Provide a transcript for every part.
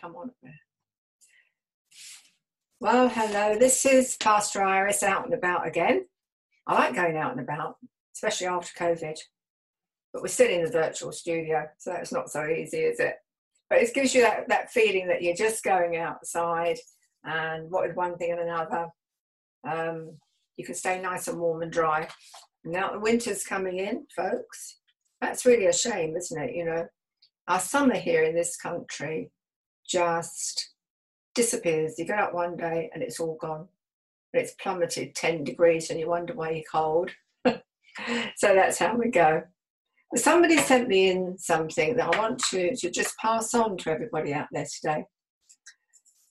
come on. Well, hello, this is Pastor Iris out and about again. I like going out and about, especially after COVID, but we're still in the virtual studio, so that's not so easy, is it? But it gives you that, that feeling that you're just going outside and what with one thing and another, um, you can stay nice and warm and dry. Now the winter's coming in, folks. That's really a shame, isn't it? You know, our summer here in this country just disappears. You get up one day and it's all gone. And It's plummeted 10 degrees and you wonder why you're cold. so that's how we go. Somebody sent me in something that I want to, to just pass on to everybody out there today.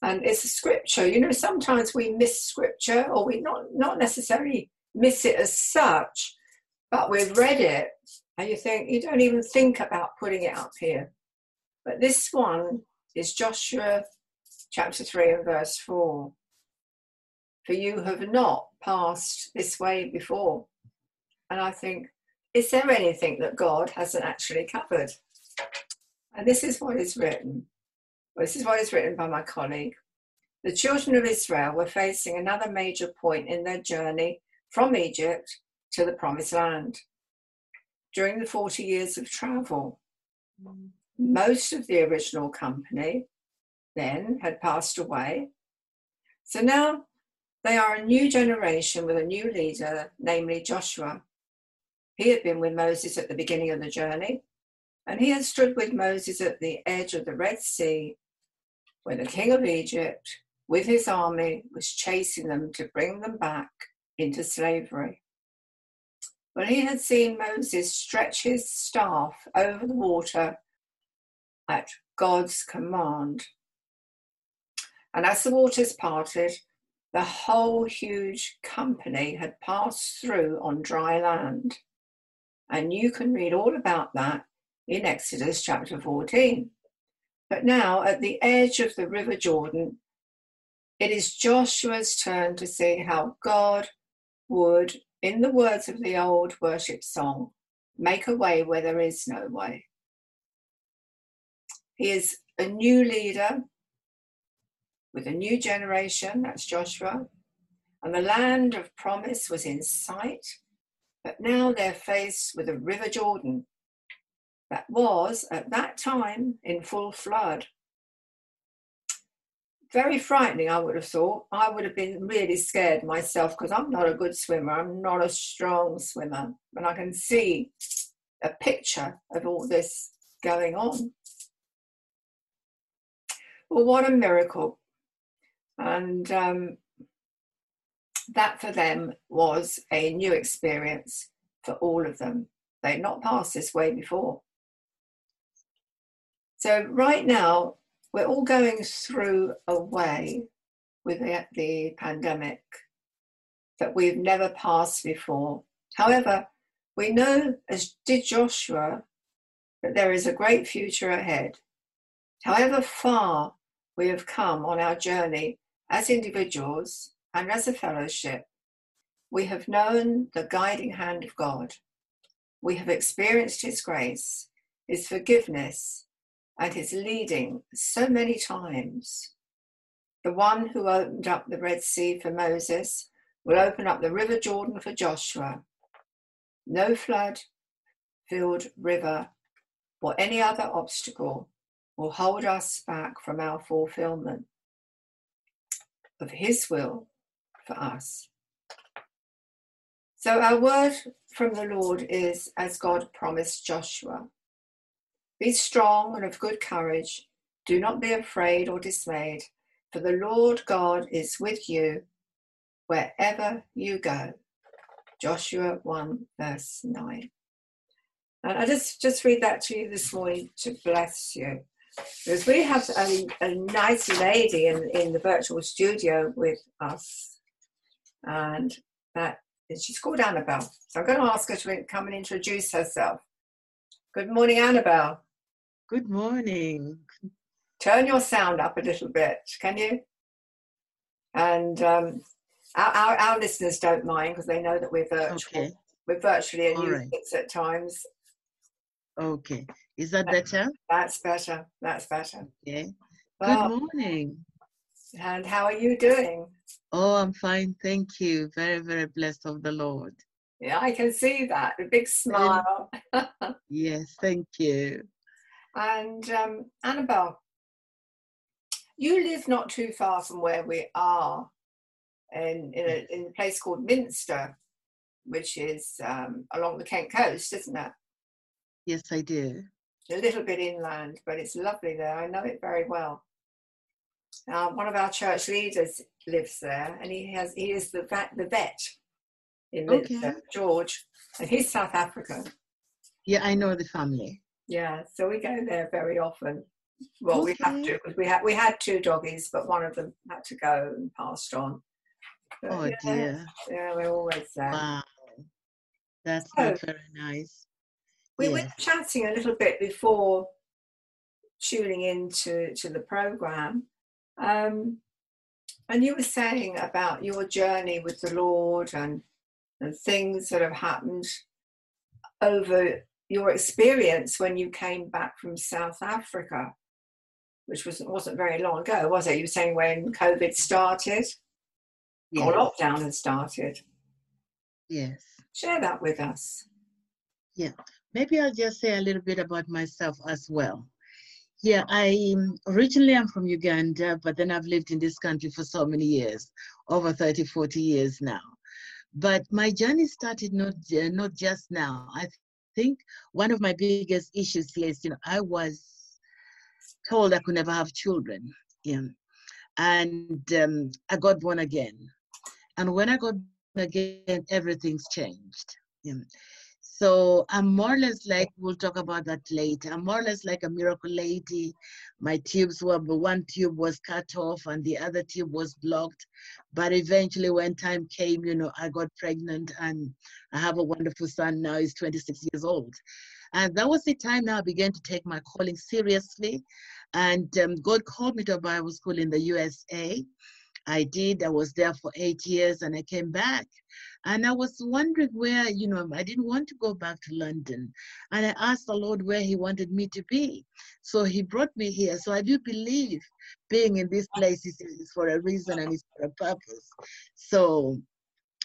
And it's a scripture. You know, sometimes we miss scripture or we not, not necessarily miss it as such, but we've read it and you think, you don't even think about putting it up here. But this one is Joshua chapter 3 and verse 4. For you have not passed this way before. And I think, is there anything that God hasn't actually covered? And this is what is written. Well, this is what is written by my colleague. The children of Israel were facing another major point in their journey from Egypt to the promised land. During the 40 years of travel, mm. Most of the original company then had passed away. So now they are a new generation with a new leader, namely Joshua. He had been with Moses at the beginning of the journey, and he had stood with Moses at the edge of the Red Sea when the king of Egypt, with his army, was chasing them to bring them back into slavery. When he had seen Moses stretch his staff over the water at God's command, and as the waters parted, the whole huge company had passed through on dry land. And you can read all about that in Exodus chapter 14. But now, at the edge of the River Jordan, it is Joshua's turn to see how God would, in the words of the old worship song, make a way where there is no way. He is a new leader with a new generation, that's Joshua, and the land of promise was in sight, but now they're faced with a river Jordan that was at that time in full flood. Very frightening, I would have thought. I would have been really scared myself because I'm not a good swimmer. I'm not a strong swimmer. And I can see a picture of all this going on. Well, what a miracle. And um, that for them was a new experience for all of them. They'd not passed this way before. So, right now, we're all going through a way with the, the pandemic that we've never passed before. However, we know, as did Joshua, that there is a great future ahead. However far we have come on our journey as individuals and as a fellowship, we have known the guiding hand of God. We have experienced His grace, His forgiveness, and His leading so many times. The one who opened up the Red Sea for Moses will open up the River Jordan for Joshua. No flood filled river or any other obstacle will hold us back from our fulfillment of His will for us. So, our word from the Lord is as God promised Joshua Be strong and of good courage. Do not be afraid or dismayed, for the Lord God is with you wherever you go. Joshua 1, verse 9. And I just, just read that to you this morning to bless you. Because we have a, a nice lady in, in the virtual studio with us, and that and she's called Annabelle. So I'm going to ask her to come and introduce herself. Good morning, Annabelle. Good morning. Turn your sound up a little bit, can you? And um, our, our, our, listeners don't mind because they know that we're virtual. Okay. We're virtually nuisance right. at times. Okay. Is that better? That's better. That's better. Okay. Good morning. And how are you doing? Oh, I'm fine. Thank you. Very, very blessed of the Lord. Yeah, I can see that. A big smile. yes, thank you. And um, Annabelle, you live not too far from where we are in, in, a, in a place called Minster, which is um, along the Kent coast, isn't it? Yes, I do. A little bit inland, but it's lovely there. I know it very well. Uh, one of our church leaders lives there, and he has he is the vet, the vet in okay. George, and he's South African. Yeah, I know the family. Yeah, so we go there very often. Well, okay. we have to because we had we had two doggies, but one of them had to go and passed on. But, oh yeah, dear. Yeah, we're always there. Wow, that's so, very nice. We yes. were chatting a little bit before tuning into to the program, um, and you were saying about your journey with the Lord and and things that have happened over your experience when you came back from South Africa, which was, wasn't very long ago, was it? You were saying when COVID started yes. or lockdown had started. Yes. Share that with us. Yeah. Maybe I'll just say a little bit about myself as well. Yeah, I originally I'm from Uganda, but then I've lived in this country for so many years, over 30, 40 years now. But my journey started not uh, not just now. I think one of my biggest issues here is, you know, I was told I could never have children. Yeah. And um, I got born again. And when I got born again, everything's changed. Yeah. So I'm more or less like, we'll talk about that later. I'm more or less like a miracle lady. My tubes were, but one tube was cut off and the other tube was blocked. But eventually, when time came, you know, I got pregnant and I have a wonderful son now. He's 26 years old. And that was the time now I began to take my calling seriously. And um, God called me to a Bible school in the USA. I did. I was there for eight years and I came back. And I was wondering where, you know, I didn't want to go back to London. And I asked the Lord where He wanted me to be. So He brought me here. So I do believe being in this place is, for a reason and it's for a purpose. So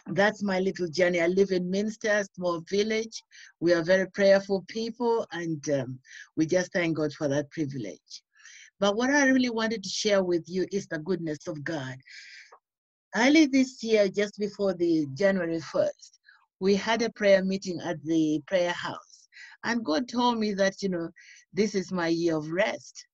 that's my little journey. I live in Minster, small village. We are very prayerful people, and um, we just thank God for that privilege. But what I really wanted to share with you is the goodness of God. Early this year, just before the January 1st, we had a prayer meeting at the prayer house. And God told me that, you know, this is my year of rest.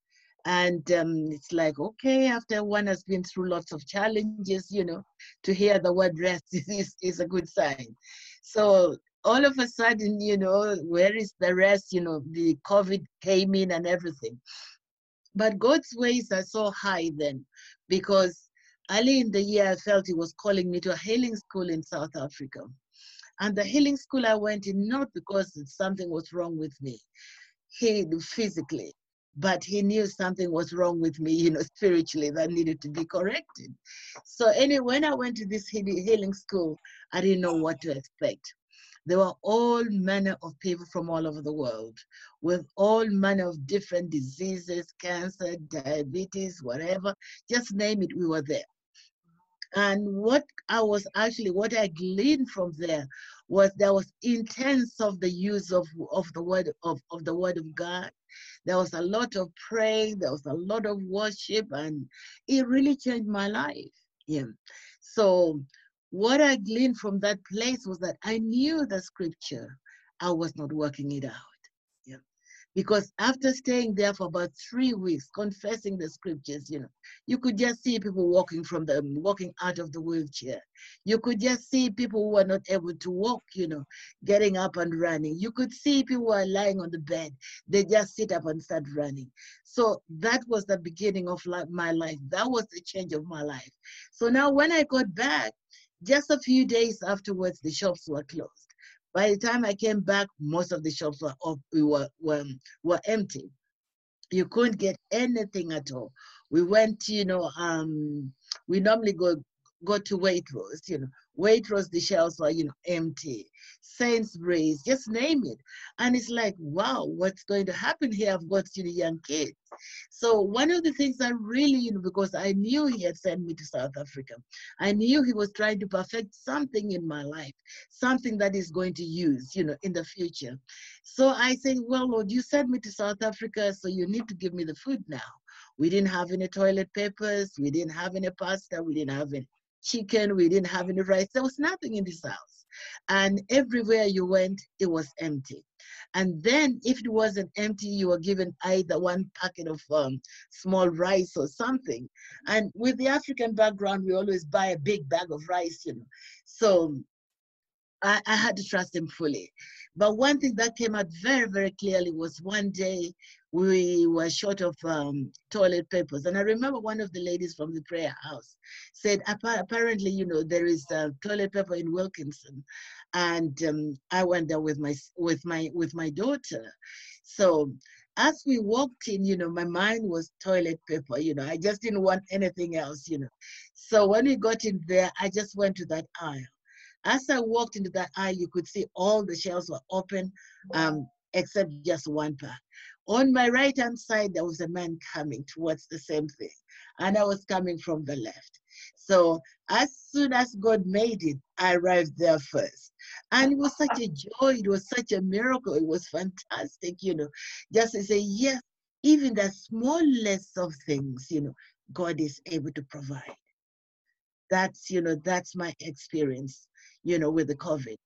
And um, it's like, okay, after one has been through lots of challenges, you know, to hear the word rest is, is a good sign. So all of a sudden, you know, where is the rest? You know, the COVID came in and everything. But God's ways are so high then, because early in the year I felt He was calling me to a healing school in South Africa. And the healing school I went in, not because something was wrong with me, he physically, but he knew something was wrong with me, you know, spiritually that needed to be corrected. So anyway, when I went to this healing school, I didn't know what to expect. There were all manner of people from all over the world with all manner of different diseases, cancer, diabetes, whatever. Just name it, we were there. And what I was actually, what I gleaned from there was there was intense of the use of, of the word of, of the word of God. There was a lot of praying, there was a lot of worship, and it really changed my life. Yeah. So what I gleaned from that place was that I knew the scripture. I was not working it out. Yeah. Because after staying there for about three weeks, confessing the scriptures, you know, you could just see people walking from the walking out of the wheelchair. You could just see people who were not able to walk, you know, getting up and running. You could see people who are lying on the bed. They just sit up and start running. So that was the beginning of my life. That was the change of my life. So now when I got back, just a few days afterwards, the shops were closed. By the time I came back, most of the shops were, up, were, were, were empty. You couldn't get anything at all. We went, you know, um, we normally go go to Waitrose, you know. Waitrose, the shelves were, you know, empty. Sainsbury's, just name it. And it's like, wow, what's going to happen here? I've got you know, young kids. So one of the things I really, you know, because I knew he had sent me to South Africa, I knew he was trying to perfect something in my life, something that is going to use, you know, in the future. So I said, well, Lord, you sent me to South Africa, so you need to give me the food now. We didn't have any toilet papers, we didn't have any pasta, we didn't have any chicken, we didn't have any rice. There was nothing in this house. And everywhere you went, it was empty. And then if it wasn't empty, you were given either one packet of um, small rice or something. And with the African background, we always buy a big bag of rice, you know. So I, I had to trust him fully. But one thing that came out very, very clearly was one day we were short of um, toilet papers. And I remember one of the ladies from the prayer house said, apparently, you know, there is uh, toilet paper in Wilkinson. And um, I went there with my, with, my, with my daughter. So as we walked in, you know, my mind was toilet paper, you know, I just didn't want anything else, you know. So when we got in there, I just went to that aisle. As I walked into that aisle, you could see all the shelves were open, um, except just one part. On my right hand side, there was a man coming towards the same thing, and I was coming from the left. So as soon as God made it, I arrived there first. And it was such a joy, it was such a miracle, it was fantastic, you know, just to say, yes, even the smallest of things, you know, God is able to provide. That's, you know, that's my experience, you know, with the COVID.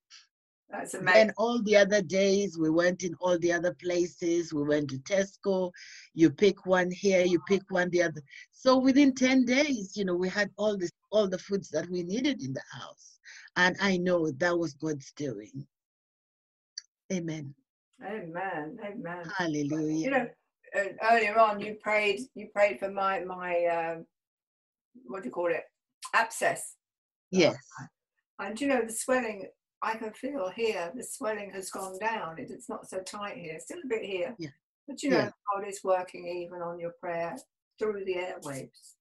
That's amazing. And all the other days, we went in all the other places. We went to Tesco. You pick one here, you pick one the other. So within 10 days, you know, we had all this, all the foods that we needed in the house. And I know that was God's doing. Amen. Amen. Amen. Hallelujah. You know, uh, earlier on, you prayed. You prayed for my my um, what do you call it? Abscess. Yes. And you know the swelling I can feel here the swelling has gone down. It's not so tight here. Still a bit here. Yeah. But you know, Yeah. God is working even on your prayer through the airwaves.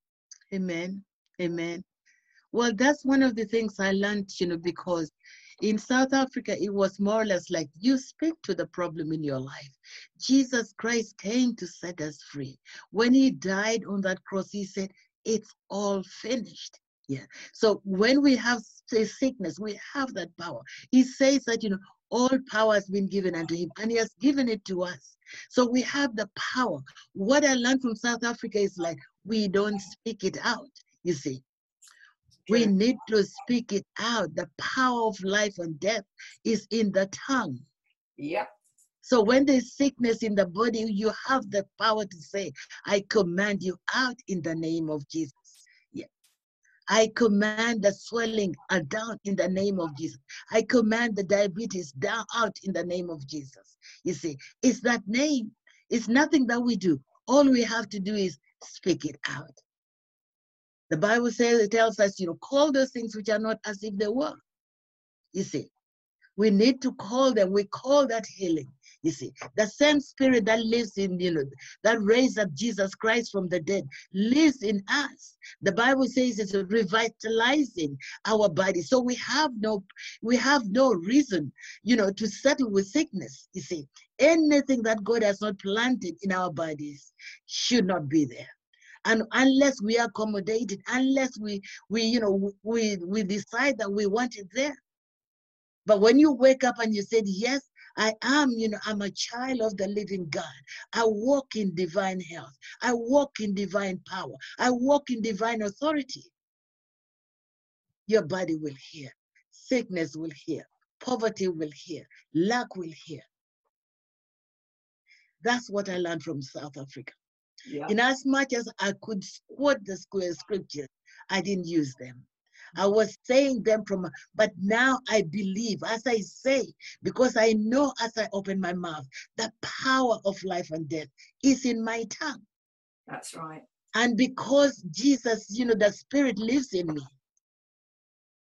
Amen. Amen. Well, that's one of the things I learned, you know, because in South Africa, it was more or less like you speak to the problem in your life. Jesus Christ came to set us free. When he died on that cross, he said, It's all finished. Yeah. So when we have say, sickness, we have that power. He says that, you know, all power has been given unto him, and he has given it to us. So we have the power. What I learned from South Africa is like we don't speak it out, you see. We need to speak it out. The power of life and death is in the tongue. Yep. So when there's sickness in the body, you have the power to say, I command you out in the name of Jesus. I command the swelling down in the name of Jesus. I command the diabetes down out in the name of Jesus. You see, it's that name. It's nothing that we do. All we have to do is speak it out. The Bible says it tells us, you know, call those things which are not as if they were. You see, we need to call them. We call that healing. You see, the same spirit that lives in, you know, that raised up Jesus Christ from the dead lives in us. The Bible says it's revitalizing our body. So we have no, we have no reason, you know, to settle with sickness. You see, anything that God has not planted in our bodies should not be there and unless we accommodate it unless we we you know we we decide that we want it there but when you wake up and you said yes i am you know i'm a child of the living god. I walk in divine health. I walk in divine power. I walk in divine authority. Your body will hear. Sickness will hear. Poverty will hear. Lack will hear. That's what i learned from south africa. Yeah. in as much as I could quote the square scriptures, I didn't use them. I was saying them from, but now I believe, as I say, because I know as I open my mouth, the power of life and death is in my tongue. That's right. And because Jesus, you know, the Spirit lives in me,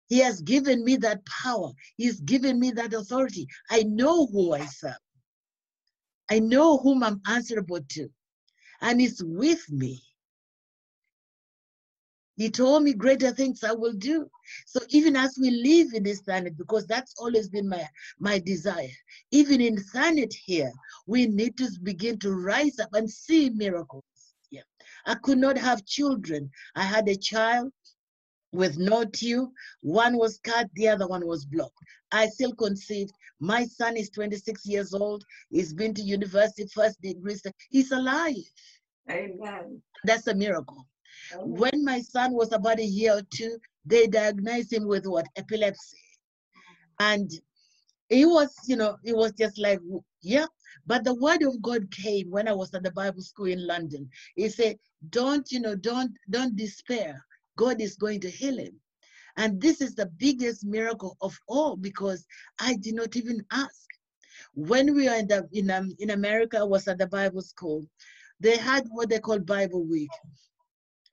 He has given me that power, He's given me that authority. I know who I serve, I know whom I'm answerable to, and it's with me. He told me greater things I will do. So even as we live in this planet, because that's always been my, my desire, even in Thanet here, we need to begin to rise up and see miracles. Yeah. I could not have children. I had a child with no tube. One was cut, the other one was blocked. I still conceived. My son is 26 years old. He's been to university, first degree. He's alive. Amen. That's a miracle. When my son was about a year or two, they diagnosed him with what? Epilepsy. And he was, you know, he was just like, yeah. But the word of God came when I was at the Bible school in London. He said, don't, you know, don't, don't despair. God is going to heal him. And this is the biggest miracle of all because I did not even ask. When we were in, the, in, um, in America, I was at the Bible school. They had what they call Bible Week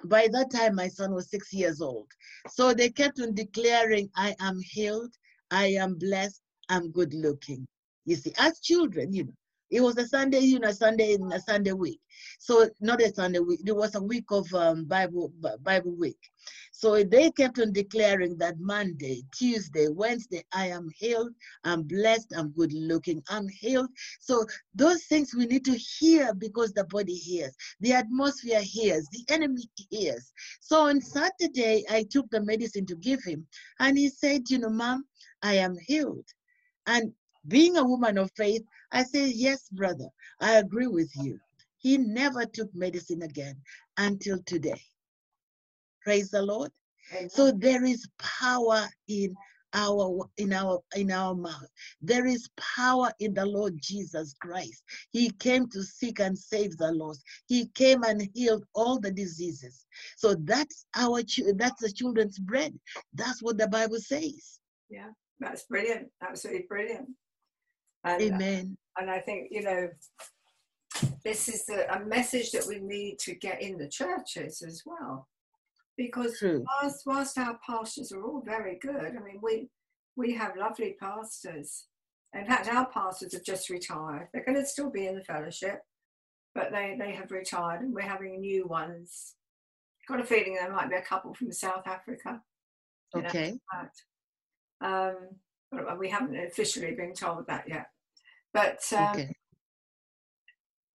by that time my son was six years old. So they kept on declaring i am healed. I am blessed. I'm good looking. You see as children you know it was a Sunday, you know, Sunday in a Sunday week. So not a Sunday week. It was a week of um, Bible Bible week. So they kept on declaring that Monday, Tuesday, Wednesday, I am healed, I'm blessed, I'm good looking, I'm healed. So those things we need to hear because the body hears, the atmosphere hears, the enemy hears. So on Saturday, I took the medicine to give him, and he said, You know, mom, I am healed. And being a woman of faith, I say, Yes, brother, I agree with you. He never took medicine again until today. Praise the Lord. Amen. So there is power in our in our in our mouth. There is power in the Lord Jesus Christ. He came to seek and save the lost. He came and healed all the diseases. So that's our that's the children's bread. That's what the Bible says. Yeah, that's brilliant. Absolutely brilliant. And, Amen. And I think, you know, this is the, a message that we need to get in the churches as well. Because whilst, whilst our pastors are all very good, I mean, we, we have lovely pastors. In fact, our pastors have just retired. They're going to still be in the fellowship, but they, they have retired and we're having new ones. Got a feeling there might be a couple from South Africa. Okay. Um, but we haven't officially been told that yet. But um, okay.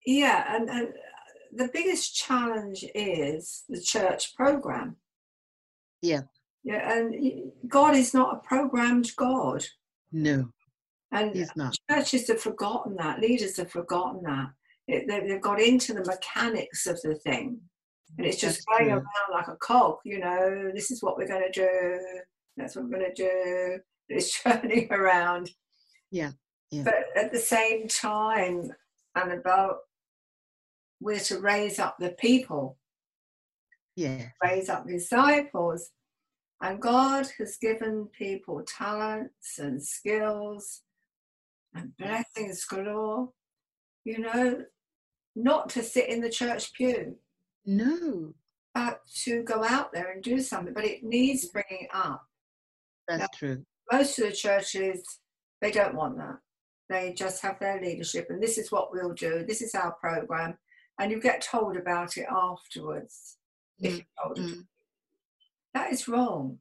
yeah, and, and the biggest challenge is the church program. Yeah. Yeah, and God is not a programmed God. No. And He's not. churches have forgotten that. Leaders have forgotten that. It, they, have got into the mechanics of the thing. And it's just that's going true. around like a cog, you know, this is what we're going to do. That's what we're going to do. It's turning around. Yeah. But at the same time, and about we're to raise up the people. Yeah. Raise up disciples. And God has given people talents and skills and blessings galore. You know, not to sit in the church pew. No. But to go out there and do something. But it needs bringing up. That's now, true. Most of the churches, they don't want that. They just have their leadership, and this is what we'll do. This is our program, and you get told about it afterwards. Mm. Mm. That is wrong.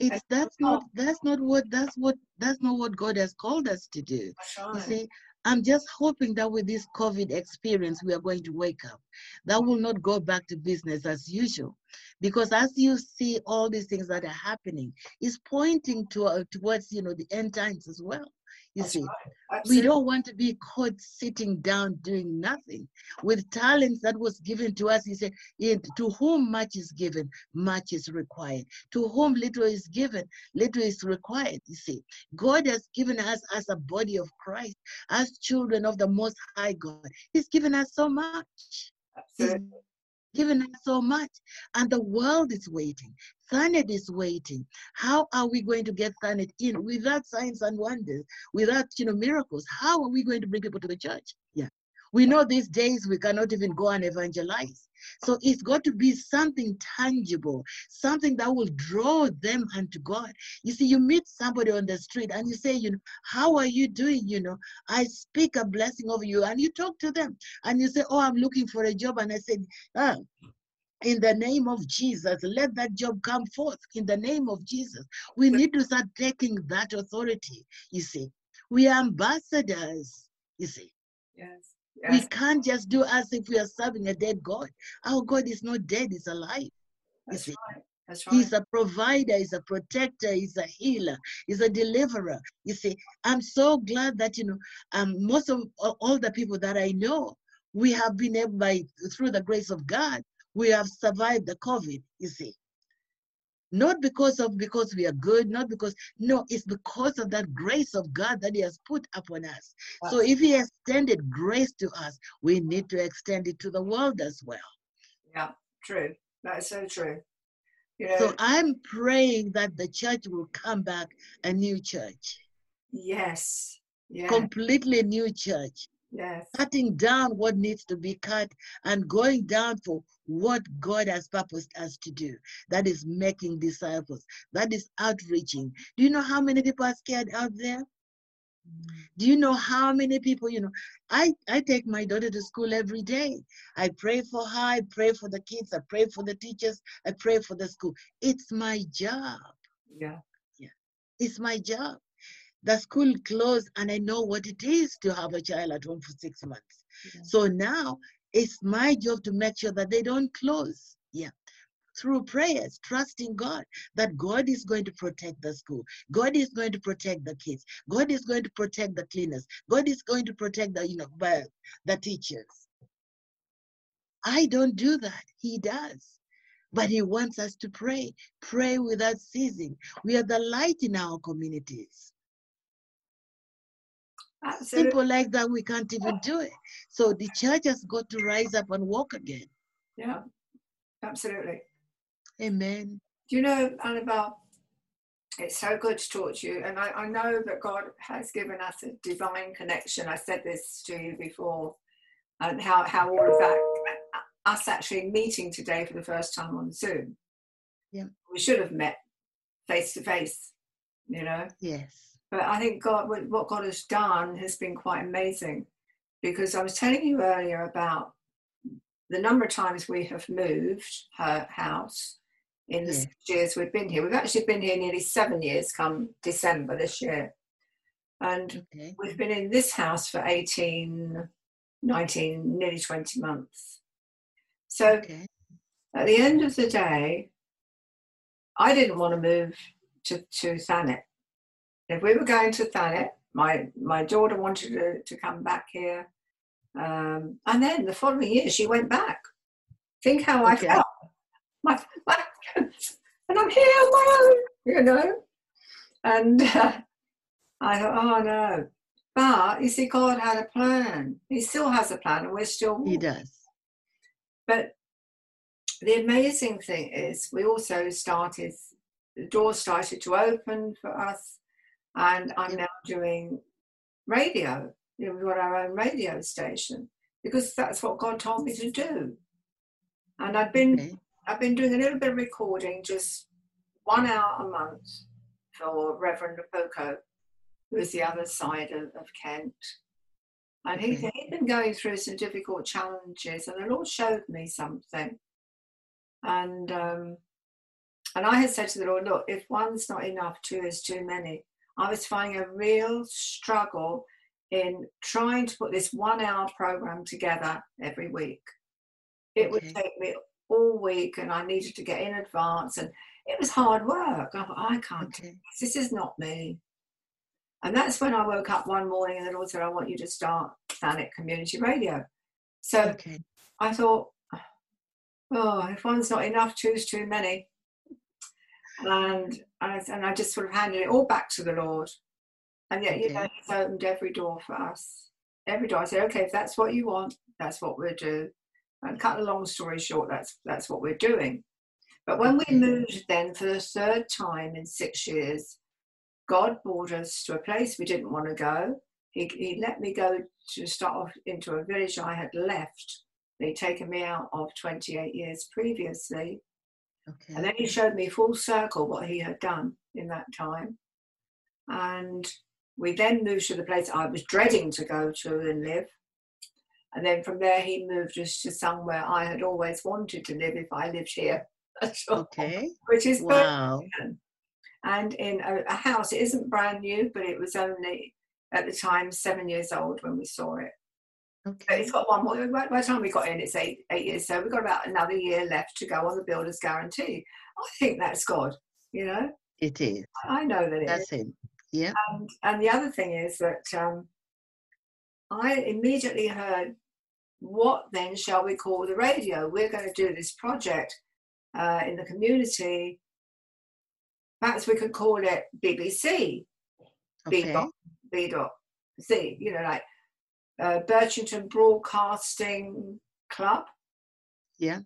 It's that's not that's not what that's what that's not what God has called us to do. Right. You see, I'm just hoping that with this COVID experience, we are going to wake up. That will not go back to business as usual. Because as you see all these things that are happening, it's pointing to, uh, towards, you know, the end times as well. You That's see, right. we don't want to be caught sitting down doing nothing. With talents that was given to us, he said, to whom much is given, much is required. To whom little is given, little is required. You see, God has given us as a body of Christ, as children of the Most High God. He's given us so much. Absolutely given us so much, and the world is waiting. Thanet is waiting. How are we going to get Thanet in without signs and wonders, without you know miracles? How are we going to bring people to the church? Yeah. We know these days we cannot even go and evangelize. So it's got to be something tangible, something that will draw them unto God. You see, you meet somebody on the street and you say, you know, how are you doing? You know, I speak a blessing over you. And you talk to them and you say, oh, I'm looking for a job. And I said, ah, in the name of Jesus. Let that job come forth in the name of Jesus. We need to start taking that authority, you see. We are ambassadors, you see. Yes. We can't just do as if we are serving a dead God. Our God is not dead, he's alive. That's see. right. That's right. He's a provider, he's a protector, he's a healer, he's a deliverer. You see, I'm so glad that you know, um, most of all the people that I know, we have been able by through the grace of God, we have survived the COVID. You see, not because of because we are good, not because no, it's because of that grace of God that He has put upon us. So if He extended grace to us, we need to extend it to the world as well. yeah, true. That's so true. You know, So I'm praying that the church will come back a new church, yes. Yeah. completely new church, yes. cutting down what needs to be cut and going down for what God has purposed us to do. That is making disciples, that is outreaching. Do you know how many people are scared out there? Mm. Do you know how many people, you know, I, I take my daughter to school every day. I pray for her, I pray for the kids, I pray for the teachers, I pray for the school. It's my job. Yeah. Yeah. It's my job. The school closed, and I know what it is to have a child at home for six months. Yeah. So now it's my job to make sure that they don't close. Yeah. Through prayers, trusting God that God is going to protect the school. God is going to protect the kids. God is going to protect the cleaners. God is going to protect the, you know, the, the teachers. I don't do that. He does. But he wants us to pray, pray without ceasing. We are the light in our communities. Absolutely. Simple like that, we can't even do it. So the church has got to rise up and walk again. Yeah. Absolutely. Amen. Do you know, Annabelle, it's so good to talk to you. And I, I know that God has given us a divine connection. I said this to you before, and how, how all of that, us actually meeting today for the first time on Zoom. Yeah. We should have met face to face, you know. Yes. But I think God, what God has done has been quite amazing, because I was telling you earlier about the number of times we have moved her house in the Yes. six years we've been here. We've actually been here nearly seven years come December this year. And Okay. we've been in this house for 18, 19, nearly 20 months. So Okay. at the end of the day, I didn't want to move to, to Thanet. If we were going to Thanet, my, my daughter wanted to, to come back here. Um, and then the following year, she went back. Think how I Okay. felt. My, my, and I'm here on my own, you know. And uh, I thought, oh no. But you see, God had a plan. He still has a plan, and we're still He does. but the amazing thing is, we also started, the door started to open for us, and I'm Yeah. now doing radio. You know, we've got our own radio station because that's what God told me to do. And I've been Okay. I've been doing a little bit of recording, just one hour a month for Reverend Apoko, who is the other side of, of Kent. And he, Okay. he'd been going through some difficult challenges, and the Lord showed me something. And um, and I had said to the Lord, look, if one's not enough, two is too many. I was finding a real struggle in trying to put this one hour program together every week. It would take me all week, and I needed to get in advance, and it was hard work. I thought, I can't do this. This is not me. And that's when I woke up one morning and the Lord said, I want you to start Thanet Community Radio. So Okay. I thought, oh, if one's not enough, two's too many. And, and, I, and I just sort of handed it all back to the Lord. And yet, you know. He's opened every door for us. Every door. I said, okay, if that's what you want, that's what we'll do. And cut a long story short, that's that's what we're doing. But when we moved then for the third time in six years, God brought us to a place we didn't want to go. He, he let me go to start off into a village I had left. They'd taken me out of 28 years previously. Okay. And then he showed me full circle what he had done in that time. And we then moved to the place I was dreading to go to and live. And then from there, he moved us to somewhere I had always wanted to live if I lived here. Okay. Which is Wow. Birchington. And in a, a house, it isn't brand new, but it was only at the time seven years old when we saw it. But Okay. it's got one more. By the time we got in, it's eight eight years. So we've got about another year left to go on the builder's guarantee. I think that's God. You know, It is. I know that it That's it. Yeah. And, and the other thing is that um, I immediately heard, what then shall we call the radio? We're going to do this project uh, in the community. Perhaps we could call it BBC, B dot, B dot C, you know, like uh, Birchington Broadcasting Club. Yeah.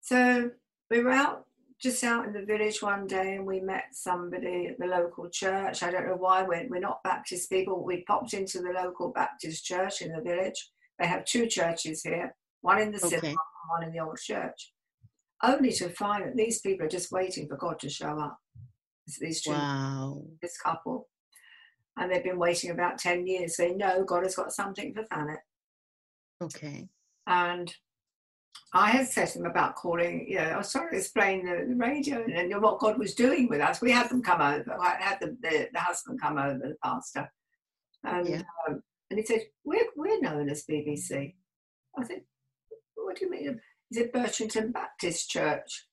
So we were out just out in the village one day and we met somebody at the local church. I don't know why we're, we're not Baptist people. We popped into the local Baptist church in the village. They have two churches here, one in the city Okay. and one in the old church. Only to find that these people are just waiting for God to show up. It's These two, Wow. this couple. And they've been waiting about 10 years. They know God has got something for Thanet. Okay. And I had said to them about calling, you know, I was trying to explain the, the radio and, and what God was doing with us. We had them come over. I had the, the, the husband come over, the pastor. And, Yeah. um, and he said, we're, we're known as BBC. I said, what do you mean? He said, Birchington Baptist Church.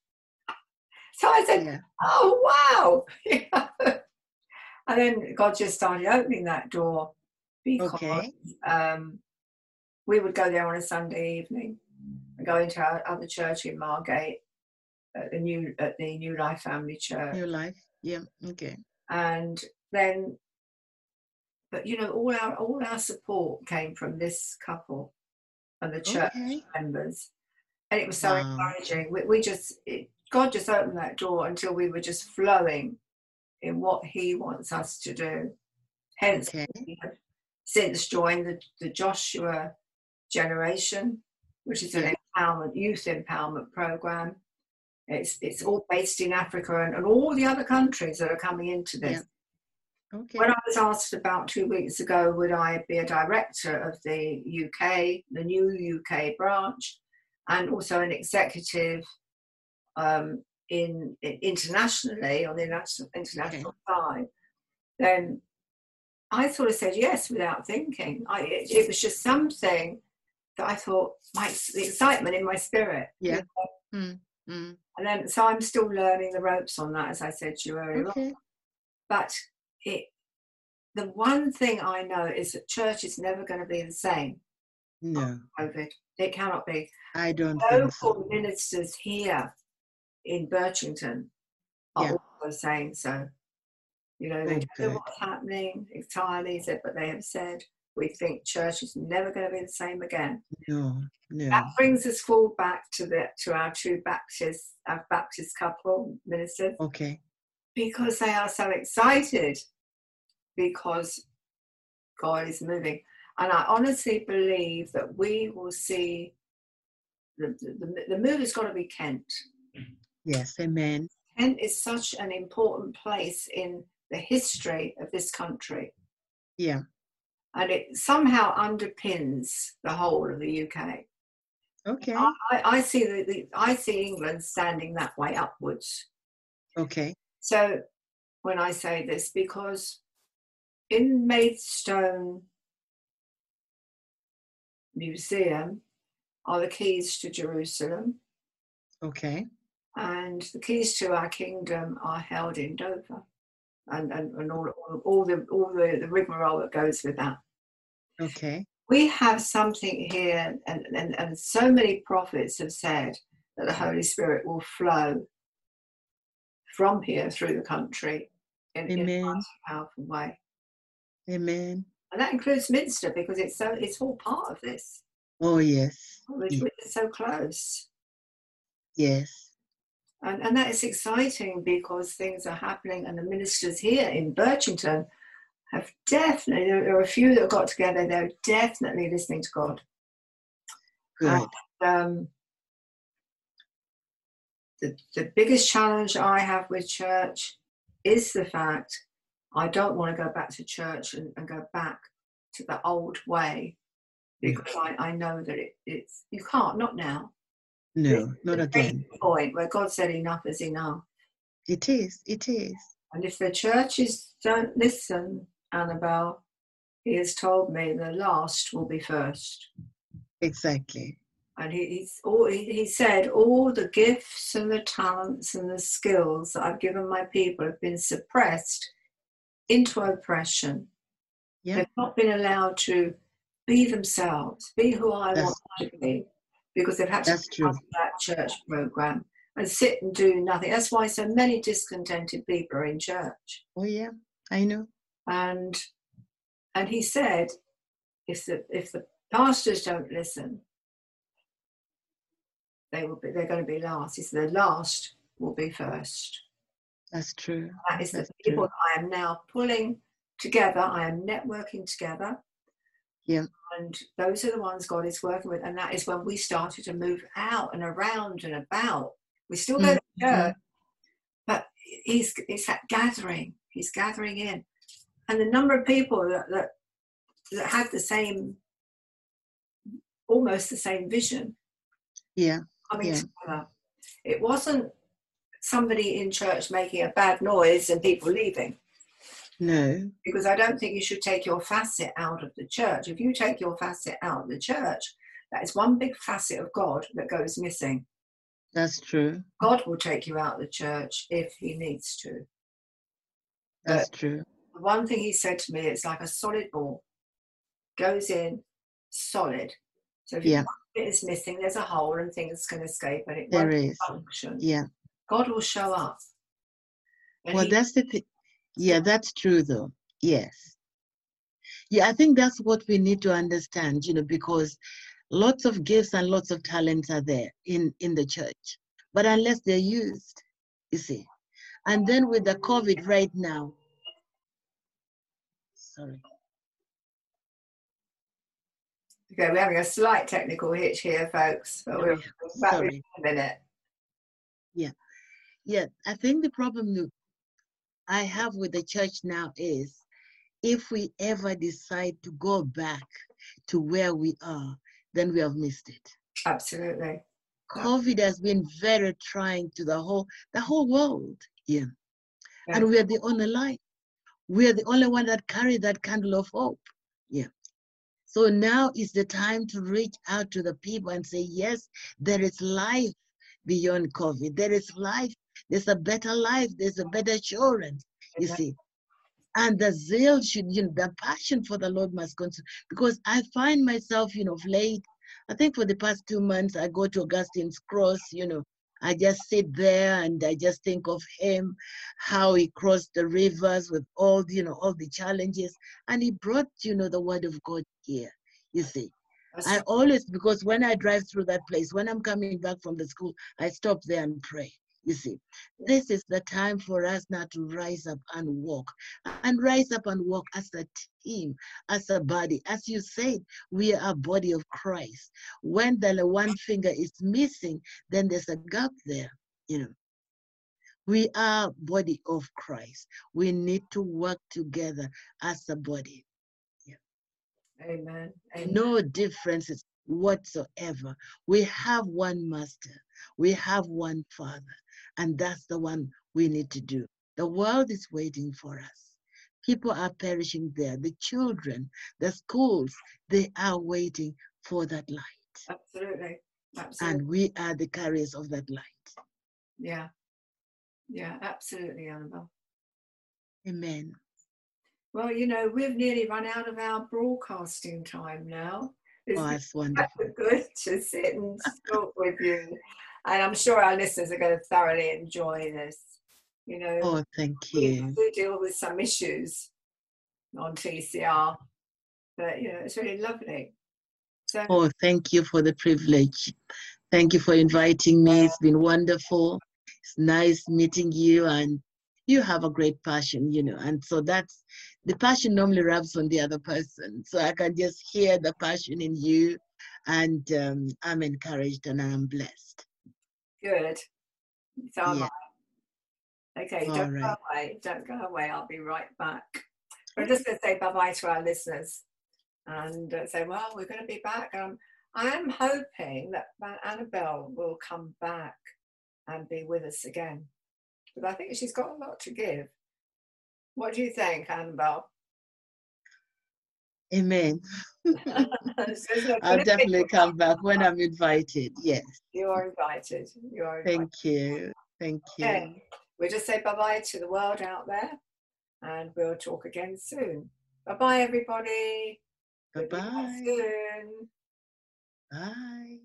So I said, Yeah. oh, wow. and then God just started opening that door because Okay. um, we would go there on a Sunday evening and go into our other church in Margate, at the new at the New Life Family Church, New life. Yeah. Okay. and then, but you know, all our all our support came from this couple and the church Okay. members, and it was so Wow. encouraging. We, we just it, God just opened that door until we were just flowing in what He wants us to do. Hence, Okay. we have since joined the, the Joshua generation, which is an Yeah. empowerment youth empowerment program. It's it's all based in Africa and, and all the other countries that are coming into this. Okay. When I was asked about two weeks ago, would I be a director of the UK, the new UK branch, and also an executive um, in, in internationally on the international, international side, then I sort of said yes without thinking. I, it, it was just something that I thought my the excitement in my spirit. you Yeah. know. Mm. Mm. And then so I'm still learning the ropes on that, as I said to you earlier. Okay. But it, the one thing I know is that church is never going to be the same. No, COVID, it cannot be. I don't think so. Ministers here in Birchington are Yeah. also saying so. You know, they Oh, don't know what's happening entirely, but they have said we think church is never going to be the same again. No, no. That brings us full back to the to our two Baptist our Baptist couple ministers Okay. because they are so excited because God is moving. And I honestly believe that we will see the, the, the move has got to be Kent. Yes. Amen. Kent is such an important place in the history of this country. Yeah. And it somehow underpins the whole of the UK. Okay. I, I- see the, the I see England standing that way upwards. Okay. So when I say this, because in Maidstone Museum are the keys to Jerusalem, Okay. And the keys to our kingdom are held in Dover, and, and, and all, all, all the all the, the rigmarole that goes with that. Okay. We have something here, and, and, and so many prophets have said that the Holy Spirit will flow from here through the country in, in a powerful way. Amen. And that includes Minster because it's so it's all part of this. Oh yes. We're, Ye- we're so close. Yes. And, and that is exciting because things are happening and the ministers here in Birchington have definitely there are a few that got together, they're definitely listening to God. Good. Um, the, the biggest challenge I have with church is the fact I don't want to go back to church and, and go back to the old way because I, I know that it, it's you can't not now. No, not The again. Point where God said enough is enough, It is. It is. and if the churches don't listen, Annabelle, He has told me the last will be first. Exactly. And he, he's all, he, he said, all the gifts and the talents and the skills that I've given my people have been suppressed into oppression. Yeah. They've not been allowed to be themselves, be who I That's want them to be, because they've had to That's come that church program and sit and do nothing. That's why so many discontented people are in church. Oh yeah, I know. And and he said, if the if the pastors don't listen, they will be they're going to be last. He said the last will be first. That's true. That is the people true. I am now pulling together. I am networking together. Yeah. And those are the ones God is working with. And that is when we started to move out and around and about. We still go to Mhm. church, but he's it's that gathering. He's gathering in. And the number of people that, that that had the same almost the same vision Yeah. coming Yeah. together. It wasn't somebody in church making a bad noise and people leaving. No. Because I don't think you should take your facet out of the church. If you take your facet out of the church, that is one big facet of God that goes missing. That's true. God will take you out of the church if he needs to. That's true. The one thing he said to me, it's like a solid ball, goes in solid. So if Yeah. bit is missing, there's a hole and things can escape and it There won't is. function. Yeah. God will show up. And Well, he- that's the thing. Yeah, that's true though. Yes. Yeah, I think that's what we need to understand, you know, because lots of gifts and lots of talents are there in in the church, but unless they're used, you see. And then with the COVID right now, sorry. Okay, we're having a slight technical hitch here, folks, but we're Sorry. back in a minute. Yeah, Yeah, I think the problem I have with the church now is if we ever decide to go back to where we are, then we have missed it. Absolutely. COVID has been very trying to the whole the whole world. Yeah. Yeah. And we are the only light. We are the only one that carry that candle of hope. Yeah. So now is the time to reach out to the people and say, yes, there is life beyond COVID. There is life. There's a better life. There's a better assurance. You see. And the zeal should, you know, the passion for the Lord must continue. Because I find myself, you know, late, I think for the past two months, I go to Augustine's Cross, you know, I just sit there and I just think of him, how he crossed the rivers with all, the, you know, all the challenges. And he brought, you know, the word of God here, you see. That's I always, because when I drive through that place, when I'm coming back from the school, I stop there and pray. You see, this is the time for us now to rise up and walk and rise up and walk as a team, as a body. As you said, we are a body of Christ. When the one finger is missing, then there's a gap there, you know. We are body of Christ. We need to work together as a body Amen. Amen. no differences whatsoever. We have one master, we have one father, and that's the one we need to do. The world is waiting for us. People are perishing there. The children, the schools, they are waiting for that light. Absolutely. Absolutely. And we are the carriers of that light. yeah. Yeah, absolutely, Annabelle. Amen. Well, you know, we've nearly run out of our broadcasting time now. Oh, that's wonderful. good to sit and talk with you. And I'm sure our listeners are going to thoroughly enjoy this. You know, Oh, thank we you. do deal with some issues on TCR, but you know, it's really lovely. So, Oh, thank you for the privilege. Thank you for inviting me. It's been wonderful. It's nice meeting you, and you have a great passion, you know. And so that's the passion normally rubs on the other person. So I can just hear the passion in you, and um, I'm encouraged and I'm blessed. Good. So I'm Yeah. Okay, All don't go away. Don't go away. I'll be right back. We're just going to say bye bye to our listeners. and uh, say, well, we're going to be back. Um, I am hoping that, that Annabelle will come back and be with us again. But I think she's got a lot to give. What do you think, Annabelle? Amen. I'll definitely come back when I'm invited. Yes. You are invited. You are invited. Thank you. Thank you. Okay. We'll just say bye bye to the world out there and we'll talk again soon. Bye bye, everybody. Bye bye. Bye.